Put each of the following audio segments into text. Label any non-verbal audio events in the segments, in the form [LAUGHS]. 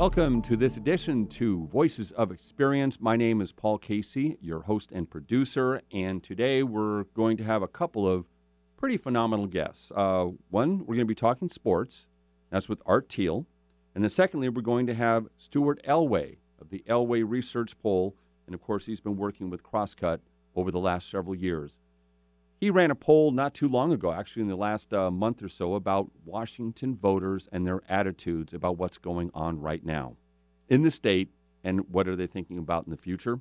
Welcome to this edition to Voices of Experience. My name is Paul Casey, your host and producer, and today we're going to have a couple of pretty phenomenal guests. Uh, one, we're going to be talking sports. That's with Art Thiel. And then secondly, we're going to have Stuart Elway of the Elway Research Poll. And of course, he's been working with Crosscut over the last several years. He ran a poll not too long ago, actually in the last uh, month or so, about Washington voters and their attitudes about what's going on right now in the state and what are they thinking about in the future.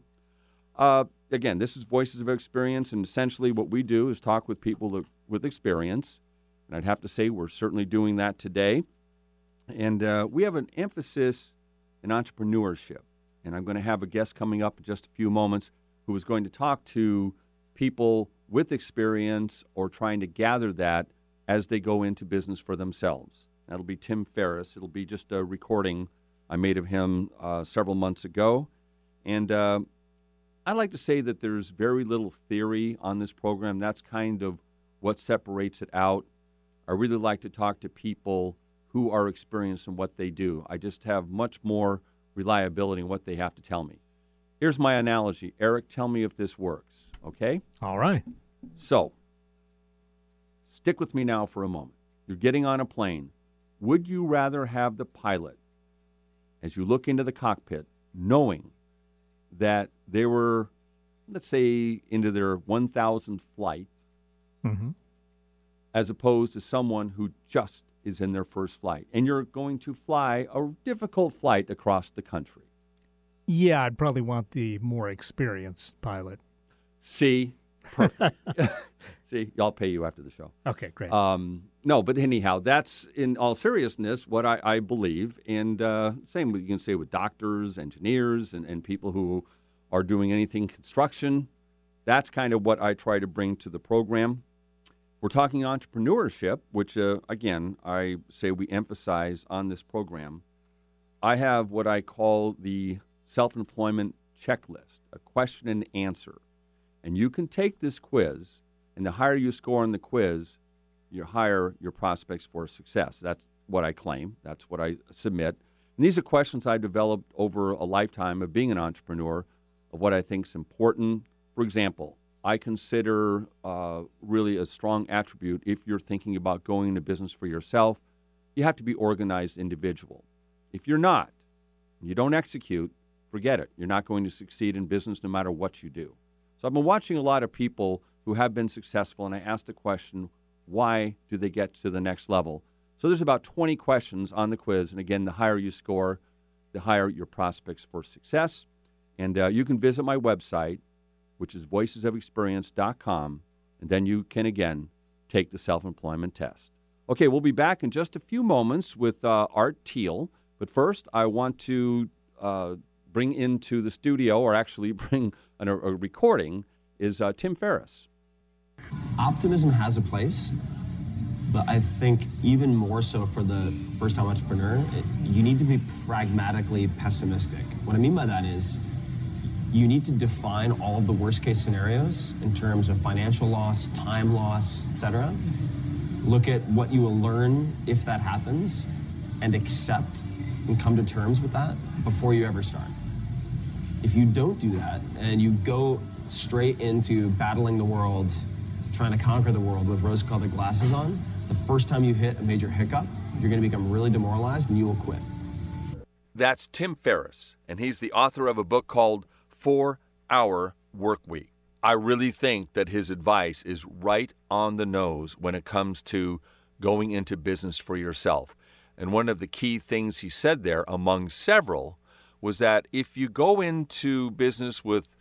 Uh, again, this is Voices of Experience, and essentially what we do is talk with people with experience. And I'd have to say we're certainly doing that today. And uh, we have an emphasis in entrepreneurship. And I'm going to have a guest coming up in just a few moments who is going to talk to people with experience or trying to gather that as they go into business for themselves. That'll be Tim Ferriss. It'll be just a recording I made of him uh, several months ago. And uh, I like to say that there's very little theory on this program. That's kind of what separates it out. I really like to talk to people who are experienced in what they do. I just have much more reliability in what they have to tell me. Here's my analogy. Eric, tell me if this works. Okay? All right. So, stick with me now for a moment. You're getting on a plane. Would you rather have the pilot, as you look into the cockpit, knowing that they were, let's say, into their 1,000th flight, mm-hmm. as opposed to someone who just is in their first flight, and you're going to fly a difficult flight across the country? Yeah, I'd probably want the more experienced pilot. See, perfect. [LAUGHS] [LAUGHS] See, I'll pay you after the show. Okay, great. Um, no, but anyhow, that's in all seriousness what I, I believe. And uh, same you can say with doctors, engineers, and, and people who are doing anything construction. That's kind of what I try to bring to the program. We're talking entrepreneurship, which, uh, again, I say we emphasize on this program. I have what I call the self employment checklist, a question and answer. And you can take this quiz, and the higher you score on the quiz, the higher your prospects for success. That's what I claim. That's what I submit. And these are questions I've developed over a lifetime of being an entrepreneur of what I think is important. For example, I consider uh, really a strong attribute if you're thinking about going into business for yourself, you have to be organized individual. If you're not, you don't execute, forget it. You're not going to succeed in business no matter what you do. So I've been watching a lot of people who have been successful, and I asked the question, why do they get to the next level? So there's about 20 questions on the quiz, and again, the higher you score, the higher your prospects for success. And uh, you can visit my website, which is voicesofexperience.com, and then you can again take the self employment test. Okay, we'll be back in just a few moments with uh, Art Thiel, but first I want to uh, bring into the studio, or actually [LAUGHS] bring an, a, recording, is uh, Tim Ferriss. Optimism has a place, but I think even more so for the first time entrepreneur, it, you need to be pragmatically pessimistic. What I mean by that is you need to define all of the worst case scenarios in terms of financial loss, time loss, etc. Look at what you will learn if that happens and accept and come to terms with that before you ever start. If you don't do that and you go straight into battling the world, trying to conquer the world with rose colored glasses on, the first time you hit a major hiccup, you're going to become really demoralized and you will quit. That's Tim Ferriss, and he's the author of a book called Four Hour Work Week. I really think that his advice is right on the nose when it comes to going into business for yourself. And one of the key things he said there, among several, was that if you go into business with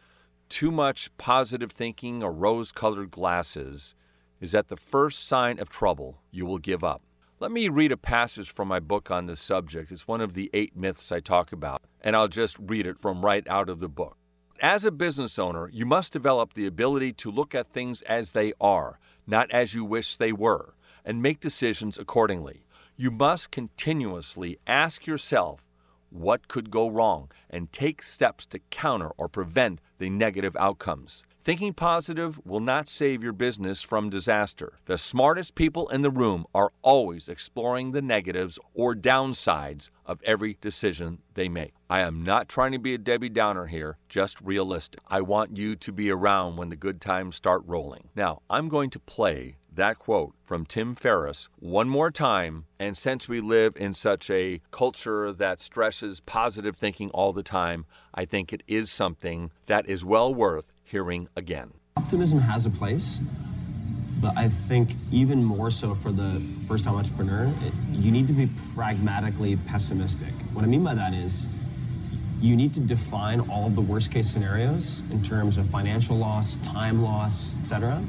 too much positive thinking or rose colored glasses, is that the first sign of trouble you will give up. Let me read a passage from my book on this subject. It's one of the eight myths I talk about, and I'll just read it from right out of the book. As a business owner, you must develop the ability to look at things as they are, not as you wish they were, and make decisions accordingly. You must continuously ask yourself what could go wrong and take steps to counter or prevent the negative outcomes. Thinking positive will not save your business from disaster. The smartest people in the room are always exploring the negatives or downsides of every decision they make. I am not trying to be a Debbie Downer here, just realistic. I want you to be around when the good times start rolling. Now, I'm going to play that quote from Tim Ferriss one more time. And since we live in such a culture that stresses positive thinking all the time, I think it is something that is well worth hearing again. Optimism has a place, but I think even more so for the first time entrepreneur, it, you need to be pragmatically pessimistic. What I mean by that is you need to define all of the worst case scenarios in terms of financial loss, time loss, etc.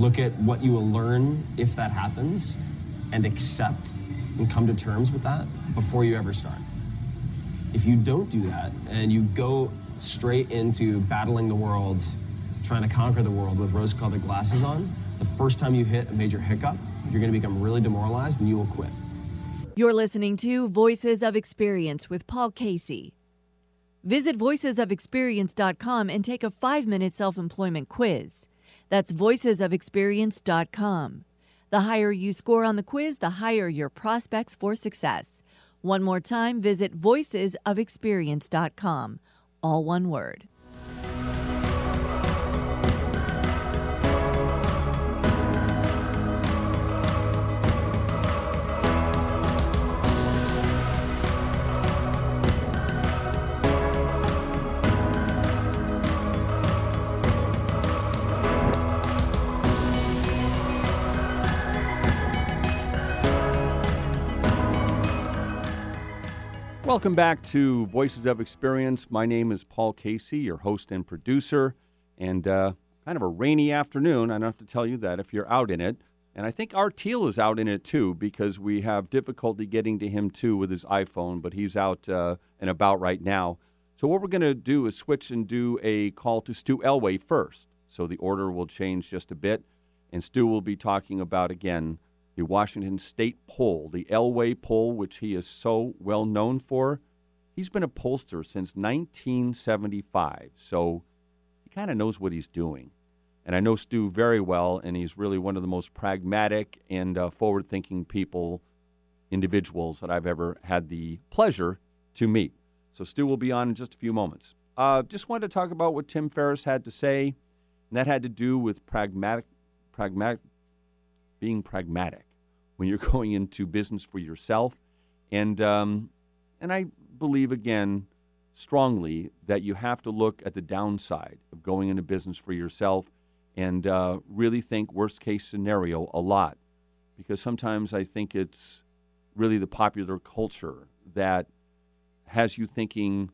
Look at what you will learn if that happens and accept and come to terms with that before you ever start. If you don't do that and you go straight into battling the world, trying to conquer the world with rose colored glasses on, the first time you hit a major hiccup, you're going to become really demoralized and you will quit. You're listening to Voices of Experience with Paul Casey. Visit voicesofexperience.com and take a five minute self employment quiz. That's voicesofexperience.com. The higher you score on the quiz, the higher your prospects for success. One more time, visit voicesofexperience.com all one word. Welcome back to Voices of Experience. My name is Paul Casey, your host and producer, and uh, kind of a rainy afternoon. I don't have to tell you that if you're out in it. And I think Art Thiel is out in it too because we have difficulty getting to him too with his iPhone, but he's out uh, and about right now. So what we're going to do is switch and do a call to Stu Elway first. So the order will change just a bit, and Stu will be talking about again the Washington State poll, the Elway poll, which he is so well known for. He's been a pollster since 1975, so he kind of knows what he's doing. And I know Stu very well, and he's really one of the most pragmatic and uh, forward thinking people, individuals that I've ever had the pleasure to meet. So Stu will be on in just a few moments. Uh, just wanted to talk about what Tim Ferriss had to say, and that had to do with pragmatic, pragmatic, being pragmatic when you're [LAUGHS] going into business for yourself. And, um, and I believe, again, strongly that you have to look at the downside of going into business for yourself and uh, really think worst case scenario a lot. Because sometimes I think it's really the popular culture that has you thinking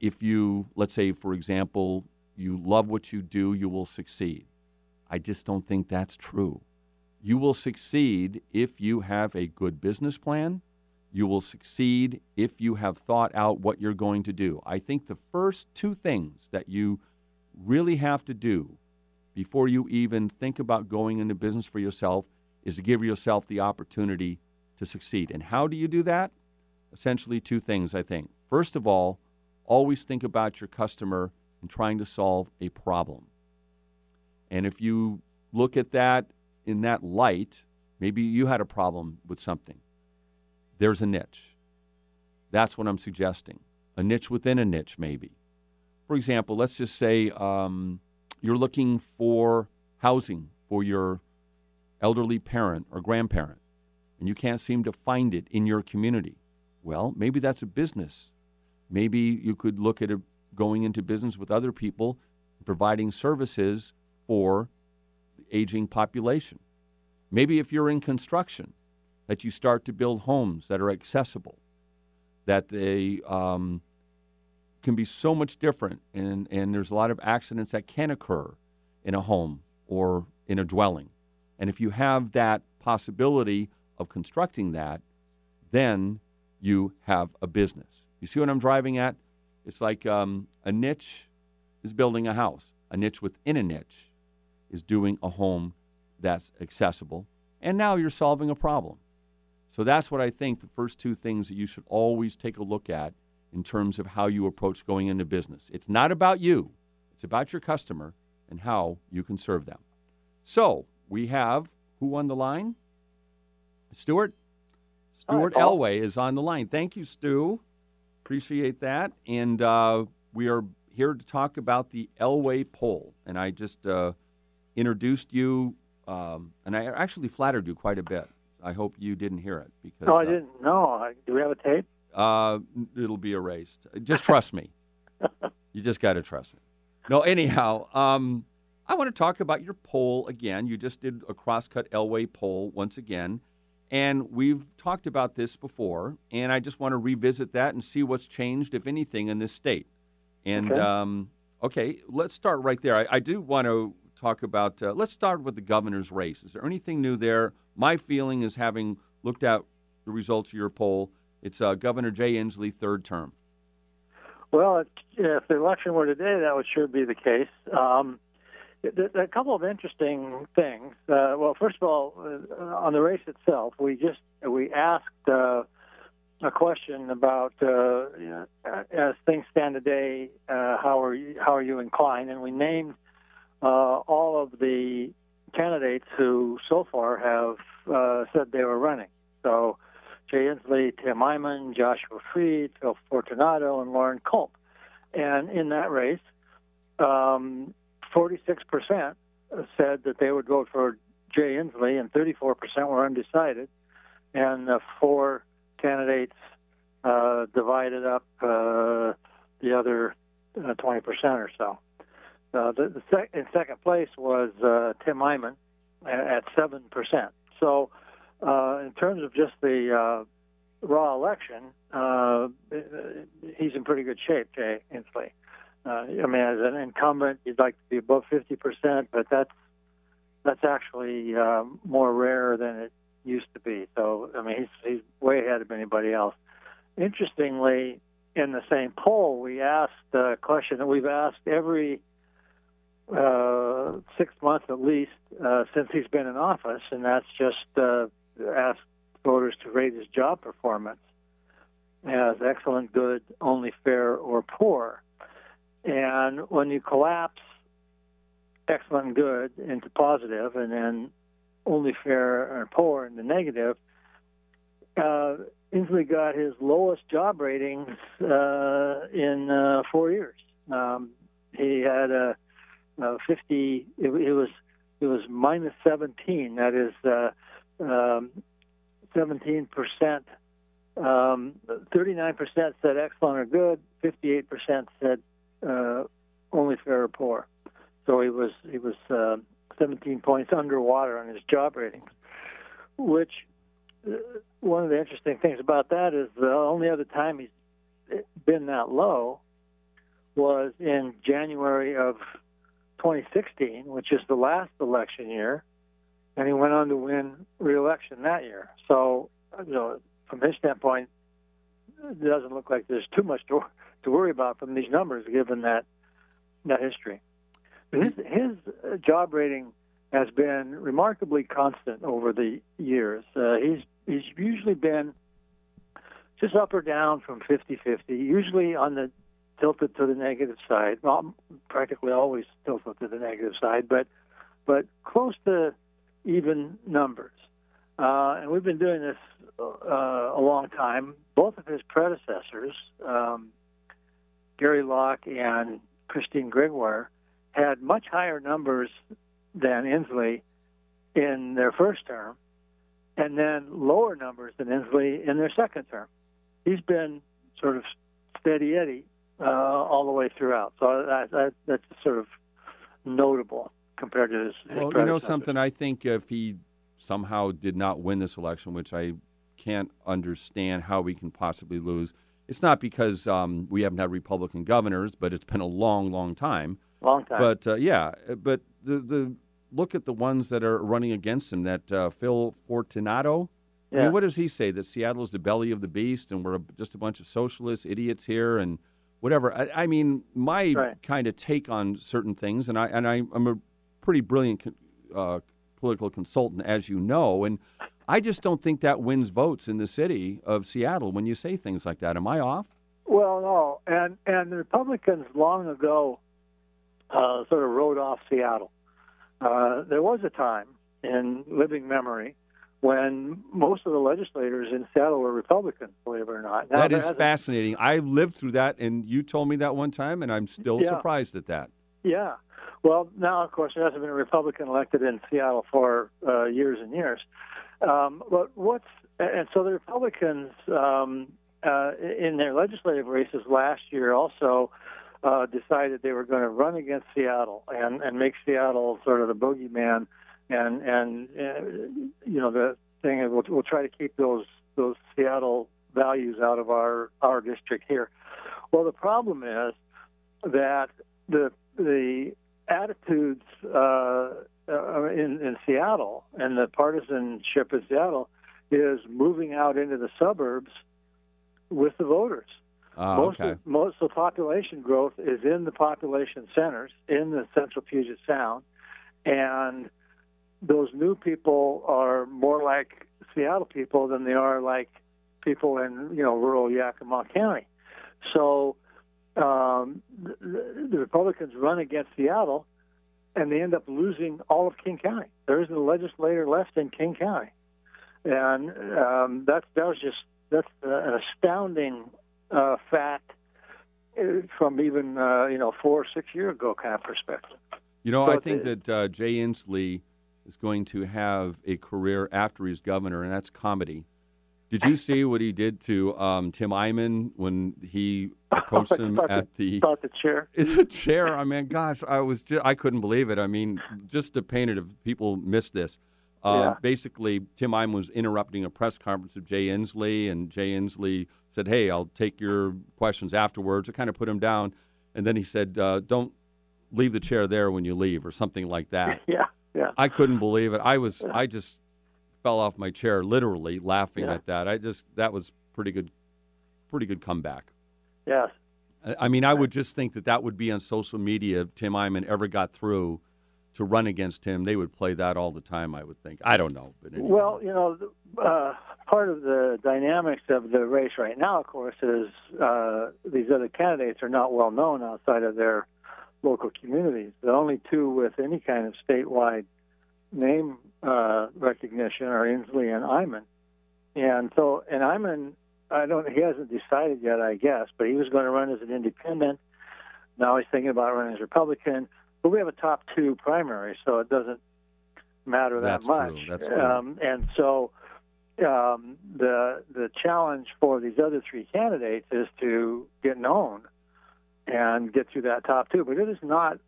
if you, let's say, for example, you love what you do, you will succeed. I just don't think that's true. You will succeed if you have a good business plan. You will succeed if you have thought out what you're going to do. I think the first two things that you really have to do before you even think about going into business for yourself is to give yourself the opportunity to succeed. And how do you do that? Essentially, two things, I think. First of all, always think about your customer and trying to solve a problem. And if you look at that in that light, maybe you had a problem with something. There's a niche. That's what I'm suggesting. A niche within a niche, maybe. For example, let's just say um, you're looking for housing for your elderly parent or grandparent, and you can't seem to find it in your community. Well, maybe that's a business. Maybe you could look at a, going into business with other people, providing services for aging population. Maybe if you're in construction, that you start to build homes that are accessible, that they um, can be so much different, and, and there's a lot of accidents that can occur in a home or in a dwelling. And if you have that possibility of constructing that, then you have a business. You see what I'm driving at? It's like um, a niche is building a house, a niche within a niche is doing a home that's accessible. And now you're solving a problem. So that's what I think the first two things that you should always take a look at in terms of how you approach going into business. It's not about you, it's about your customer, and how you can serve them. So we have who on the line? Stuart? Stuart. Elway is on the line. Thank you, Stu. Appreciate that. And uh, we are here to talk about the Elway poll. And I just uh, introduced you, um, and I actually flattered you quite a bit. I hope you didn't hear it because No, I uh, didn't. I- Do we have a tape? uh, it'll be erased. Just trust me. [LAUGHS] you just got to trust me. No, anyhow, um, I want to talk about your poll again. You just did a crosscut Elway poll once again, and we've talked about this before. And I just want to revisit that and see what's changed, if anything, in this state. And Okay. um, okay, let's start right there. I, I do want to talk about. Uh, let's start with the governor's race. Is there anything new there? My feeling is having looked at the results of your poll. It's uh, Governor Jay Inslee, third term. Well, if the election were today, that would sure be the case. Um, a couple of interesting things. Uh, well, first of all, uh, on the race itself, we just we asked uh, a question about uh, as things stand today, uh, how are you, how are you inclined, and we named uh, all of the candidates who so far have uh, said they were running. So. Jay Inslee, Tim Eyman, Joshua Freed, Phil Fortunato, and Loren Culp. And in that race, um, 46% said that they would vote for Jay Inslee, and 34% were undecided. And the four candidates uh, divided up uh, the other uh, 20% or so. Uh, the, the sec- in second place was uh, Tim Eyman at, at 7%. So, uh, in terms of just the uh, raw election, uh, he's in pretty good shape, Jay Inslee. Uh, I mean, as an incumbent, you'd like to be above 50%, but that's that's actually um, more rare than it used to be. So, I mean, he's he's way ahead of anybody else. Interestingly, in the same poll, we asked a question that we've asked every uh, six months at least uh, since he's been in office, and that's just uh, ask voters to rate his job performance as excellent, good, only fair, or poor. And when you collapse excellent good into positive and then only fair or poor into negative, uh, Inslee got his lowest job ratings uh, in uh, four years. Um, he had a, a 50, it, it was it was minus 17. That is uh, um, 17 percent. Um, 39 percent said excellent or good. 58 percent said uh, only fair or poor. So he was he was uh, 17 points underwater on his job ratings, which uh, one of the interesting things about that is the only other time he's been that low was in January of 2016, which is the last election year, and he went on to win re-election that year. So, you know, from his standpoint, it doesn't look like there's too much to to worry about from these numbers, given that that history. His his uh, job rating has been remarkably constant over the years. Uh, he's he's usually been just up or down from 50-50, usually on the tilted to the negative side. Well, practically always tilted to the negative side, but but close to even numbers. Uh, and we've been doing this uh, a long time. Both of his predecessors, um, Gary Locke and Christine Gregoire, had much higher numbers than Inslee in their first term, and then lower numbers than Inslee in their second term. He's been sort of steady Eddie uh, all the way throughout. So that, that, that's sort of notable compared to his. his Well, you know something. I think if he somehow did not win this election, which I can't understand how we can possibly lose, it's not because um, we haven't had Republican governors, but it's been a long, long time. Long time. But uh, yeah, but the the look at the ones that are running against him. That uh, Phil Fortunato. I Yeah. mean, what does he say? That Seattle is the belly of the beast, and we're just a bunch of socialist idiots here, and whatever. I, I mean, my Right. kind of take on certain things, and I and I, I'm a pretty brilliant uh, political consultant, as you know, and I just don't think that wins votes in the city of Seattle when you say things like that. Am I off? Well, no, and and the Republicans long ago uh, sort of wrote off Seattle. Uh, there was a time in living memory when most of the legislators in Seattle were Republicans, believe it or not. Now, that is fascinating. I lived through that, and you told me that one time, and I'm still yeah. surprised at that. Yeah. Well, now, of course, there hasn't been a Republican elected in Seattle for uh, years and years. Um, but what's and so the Republicans um, uh, in their legislative races last year also uh, decided they were going to run against Seattle and and make Seattle sort of the boogeyman, and and uh, you know the thing is we'll, we'll try to keep those those Seattle values out of our our district here. Well, the problem is that the the attitudes uh, uh, in in Seattle and the partisanship in Seattle is moving out into the suburbs with the voters. Oh, most okay. of, most of the population growth is in the population centers in the central Puget Sound, and those new people are more like Seattle people than they are like people in you know rural Yakima County. So um, the, the Republicans run against Seattle, and they end up losing all of King County. There isn't a legislator left in King County, and um, that's that was just that's an astounding uh, fact uh, from even uh, you know four or six years ago kind of perspective. You know, So I think a- that uh, Jay Inslee is going to have a career after he's governor, and that's comedy. Did you see what he did to um, Tim Eyman when he [LAUGHS] approached him at the about the chair. [LAUGHS] the chair? I mean, gosh, I was just, I couldn't believe it. I mean, just to paint it, if people missed this, uh, Yeah. basically, Tim Eyman was interrupting a press conference of Jay Inslee, and Jay Inslee said, "Hey, I'll take your questions afterwards." It kind of put him down, and then he said, uh, "Don't leave the chair there when you leave," or something like that. [LAUGHS] Yeah. I couldn't believe it. I was, I just fell off my chair, literally laughing Yeah. at that. I just, that was pretty good, pretty good comeback. Yes. I- I mean, I would just think that that would be on social media if Tim Eyman ever got through to run against him. They would play that all the time, I would think. I don't know. But anyway. Well, you know, uh, part of the dynamics of the race right now, of course, is uh, these other candidates are not well known outside of their local communities. The only two with any kind of statewide name uh, recognition are Inslee and Eyman. And so, and Eyman, I don't, he hasn't decided yet, I guess, but he was going to run as an independent. Now he's thinking about running as Republican. But we have a top two primary, so it doesn't matter that That's true. much. That's true. Um, and so um, the the challenge for these other three candidates is to get known and get through that top two. But it is not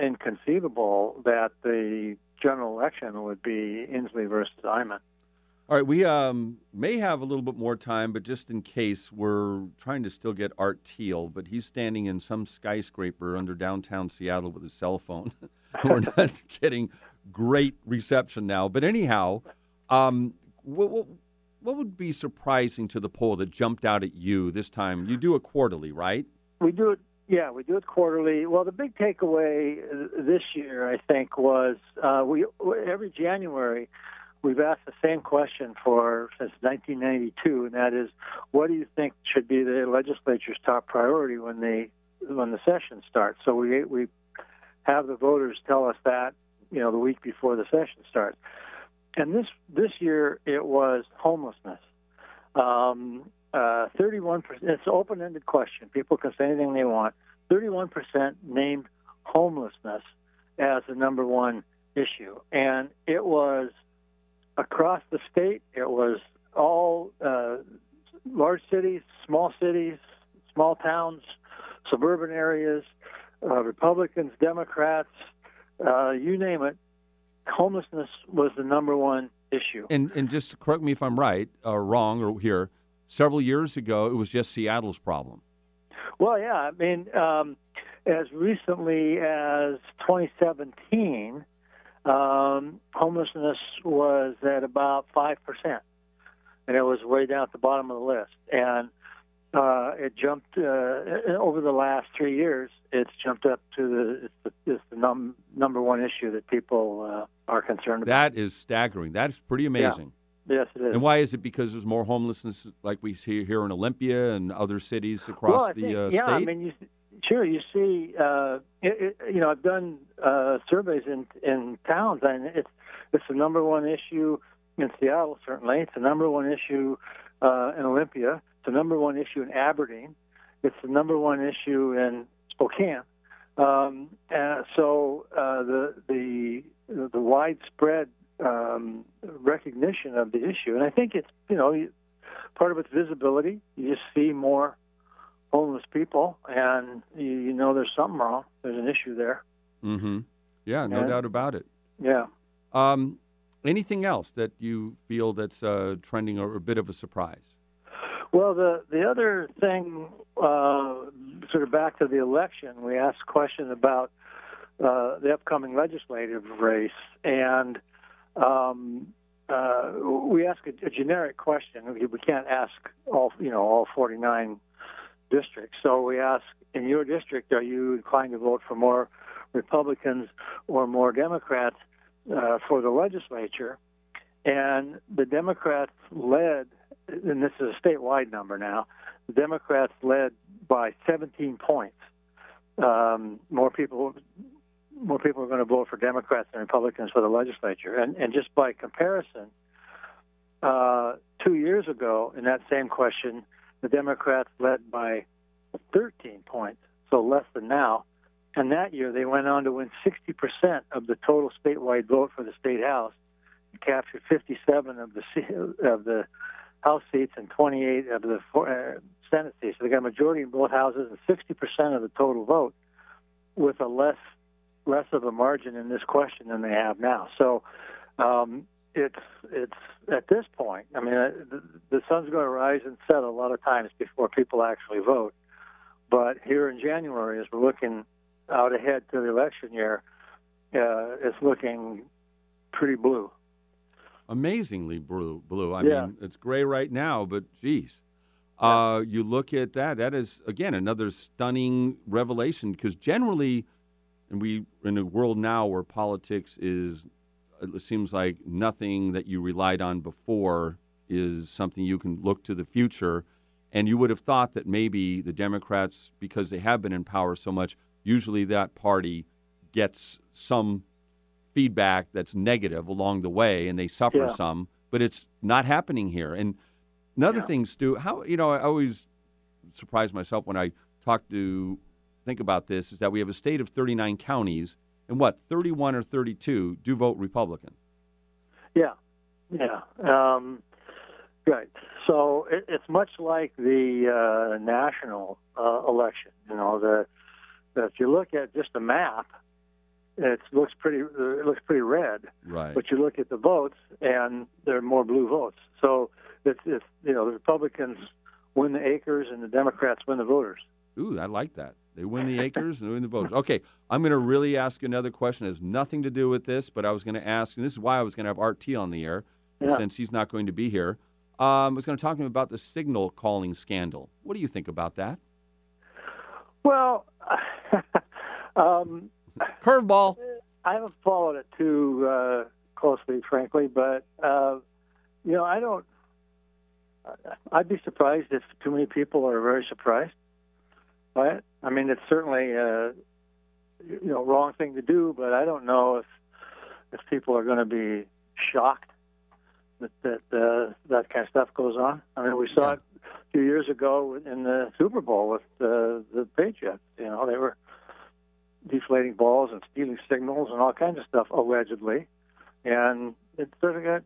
inconceivable that the general election would be Inslee versus Eyman. All right, we um, may have a little bit more time, but just in case, we're trying to still get Art Thiel, but he's standing in some skyscraper under downtown Seattle with his cell phone. [LAUGHS] we're [LAUGHS] not getting great reception now. But anyhow, um, what, what, what would be surprising to the poll that jumped out at you this time? You do it quarterly, right? We do it, yeah, we do it quarterly. Well, the big takeaway uh, this year, I think, was uh, we every January we've asked the same question for since 1992, and that is, what do you think should be the legislature's top priority when they when the session starts? So we we have the voters tell us that you know the week before the session starts. And this this year it was homelessness. Um, uh, 31%, it's an open ended question. People can say anything they want. 31% named homelessness as the number one issue. And it was across the state, it was all uh, large cities, small cities, small towns, suburban areas, uh, Republicans, Democrats, uh, you name it. Homelessness was the number one issue. And and just correct me if I'm right or wrong or here. Several years ago, it was just Seattle's problem. Well, yeah. I mean, um, as recently as 2017, um, homelessness was at about 5%. And it was way down at the bottom of the list. And uh, it jumped uh, over the last three years. It's jumped up to the it's the, it's the num- number one issue that people uh, are concerned about. That is staggering. That is pretty amazing. Yes, it is. And why is it? Because there's more homelessness, like we see here in Olympia and other cities across well, the think, uh, yeah, state. I mean, you, Sure, you see, uh, it, it, you know, I've done uh, surveys in in towns, and it's it's the number one issue in Seattle. Certainly, it's the number one issue uh, in Olympia. It's the number one issue in Aberdeen. It's the number one issue in Spokane. Um, and so uh, the the the widespread um, recognition of the issue, and I think it's you know part of its visibility. You just see more homeless people, and you, you know there's something wrong. There's an issue there. Mm-hmm. Yeah, no And- doubt about it. Yeah. Um, anything else that you feel that's uh, trending or a bit of a surprise? Well, the the other thing, uh, sort of back to the election, we asked a question about uh, the upcoming legislative race, and um, uh, we ask a, a generic question. We, can't ask all you know all 49 districts, so we ask in your district, are you inclined to vote for more Republicans or more Democrats uh, for the legislature? And the Democrats led and this is a statewide number now, the Democrats led by 17 points. Um, more people, more people are going to vote for Democrats than Republicans for the legislature, and and just by comparison, uh, two years ago in that same question, the Democrats led by 13 points, so less than now. And that year, they went on to win 60% of the total statewide vote for the state house, and captured 57 of the of the House seats and 28 of the uh, Senate seats. So they got a majority in both houses and 60% of the total vote, with a less less of a margin in this question than they have now. So um, it's it's at this point. I mean, uh, the, the sun's going to rise and set a lot of times before people actually vote. But here in January, as we're looking out ahead to the election year, uh, it's looking pretty blue. Amazingly blue. Blue. I Yeah. mean, it's gray right now, but geez. Uh, you look at that. That is again another stunning revelation because generally, and we in a world now where politics is, it seems like nothing that you relied on before is something you can look to the future. And you would have thought that maybe the Democrats, because they have been in power so much, usually that party gets some feedback that's negative along the way and they suffer Yeah. some, but it's not happening here. And another Yeah. thing, Stu, how, you know, I always surprise myself when I talk to, think about this, is that we have a state of 39 counties and what, 31 or 32 do vote Republican. Yeah, yeah. Um, right. So it, it's much like the uh, national uh, election. You know, the, the if you look at just the map, it looks pretty. It looks pretty red. Right. But you look at the votes, and there are more blue votes. So it's, it's you know the Republicans win the acres, and the Democrats win the voters. Ooh, I like that. They win the acres and they win the voters. Okay, I'm going to really ask you another question. It has nothing to do with this, but I was going to ask, and this is why I was going to have Art T on the air, Yeah. since he's not going to be here. Um, I was going to talk to him about the signal calling scandal. What do you think about that? Well, [LAUGHS] um, Curveball. I haven't followed it too uh, closely, frankly, but uh, you know, I don't. I'd be surprised if too many people are very surprised by it. I mean, it's certainly a you know wrong thing to do, but I don't know if if people are going to be shocked that that uh, that kind of stuff goes on. I mean, we saw Yeah. it a few years ago in the Super Bowl with uh, the Patriots. You know, they were deflating balls and stealing signals and all kinds of stuff allegedly, and it sort of got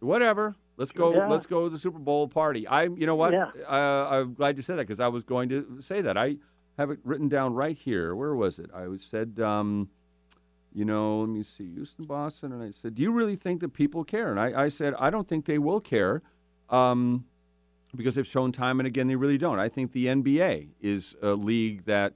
Whatever. Let's go. Yeah. Let's go to the Super Bowl party. I'm. You know what? Yeah. Uh, I'm glad you said that because I was going to say that. I have it written down right here. Where was it? I said. Um, you know, let me see, Houston, Boston, and I said, "Do you really think that people care?" And I, I said, "I don't think they will care." Um, because they've shown time and again they really don't. I think the NBA is a league that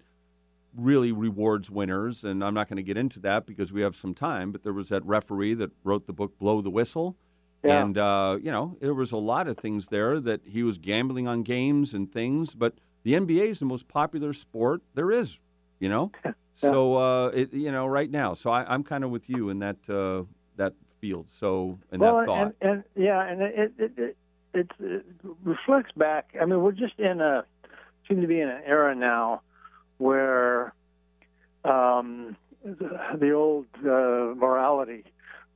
really rewards winners, and I'm not going to get into that because we have some time. But there was that referee that wrote the book "Blow the Whistle," Yeah. and uh, you know there was a lot of things there that he was gambling on games and things. But the NBA is the most popular sport there is, you know. [LAUGHS] So uh, it, you know, right now, so I, I'm kind of with you in that uh, that field. So in well, that thought, and, and yeah, and it it, it it it reflects back. I mean, we're just in a seem to be in an era now where um, the, the old uh, morality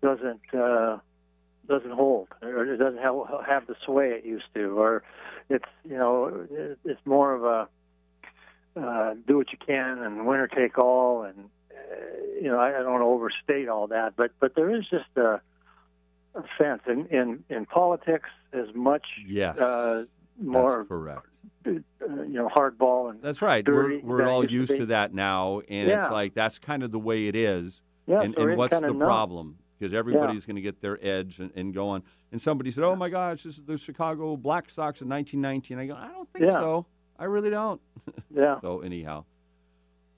doesn't uh, doesn't hold, or it doesn't have, have the sway it used to, or it's you know it's more of a uh, do what you can and winner take all, and uh, you know I, I don't want to overstate all that, but but there is just a, a sense in, in in politics as much Yes. uh, more That's correct. uh, you know hardball and That's right. We're, we're all used to to that now, and it's like that's kind of the way it is. yeah, and so and what's the numb. problem? Because everybody's going to get their edge and, and go on. And somebody said, "Oh my gosh, this is the Chicago Black Sox in 1919." I go, "I don't think Yeah. so. I really don't." [LAUGHS] Yeah. So anyhow,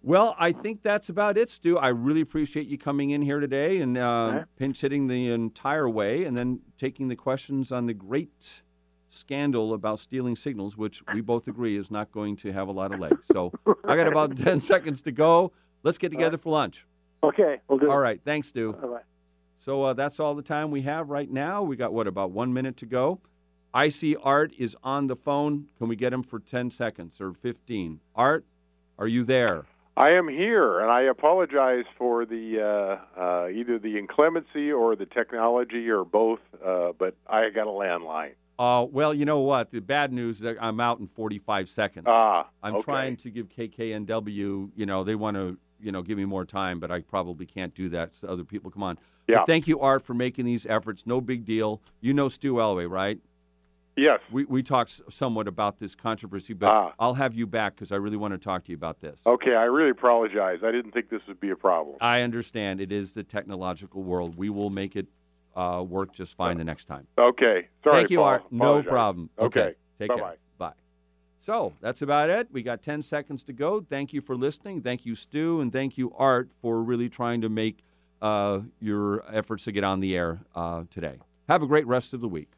well, I think that's about it, Stu. I really appreciate you coming in here today and uh, Okay. pinch hitting the entire way, and then taking the questions on the great scandal about stealing signals, which we both agree is not going to have a lot of legs. So [LAUGHS] I got about ten seconds to go. Let's get together for lunch. Okay, we'll do. All right, thanks, Stu. Bye bye. So uh, that's all the time we have right now. We got what about one minute to go. I see Art is on the phone. Can we get him for ten seconds or fifteen? Art, are you there? I am here, and I apologize for the uh, uh, either the inclemency or the technology or both. Uh, but I got a landline. Uh, well, you know what? The bad news is that I'm out in 45 seconds. Ah, I'm okay. trying to give KKNW, you know, they want to, you know, give me more time, but I probably can't do that. So other people come on. Yeah. But thank you, Art, for making these efforts. No big deal. You know Stu Elway, right? Yes. We, we talked somewhat about this controversy, but Ah. I'll have you back because I really want to talk to you about this. Okay. I really apologize. I didn't think this would be a problem. I understand it is the technological world. We will make it uh, work just fine the next time. Okay. Sorry. Thank you, Paul. Art. No problem. Okay. Okay. Take Bye-bye. care. So that's about it. We got 10 seconds to go. Thank you for listening. Thank you, Stu, and thank you, Art, for really trying to make uh, your efforts to get on the air uh, today. Have a great rest of the week.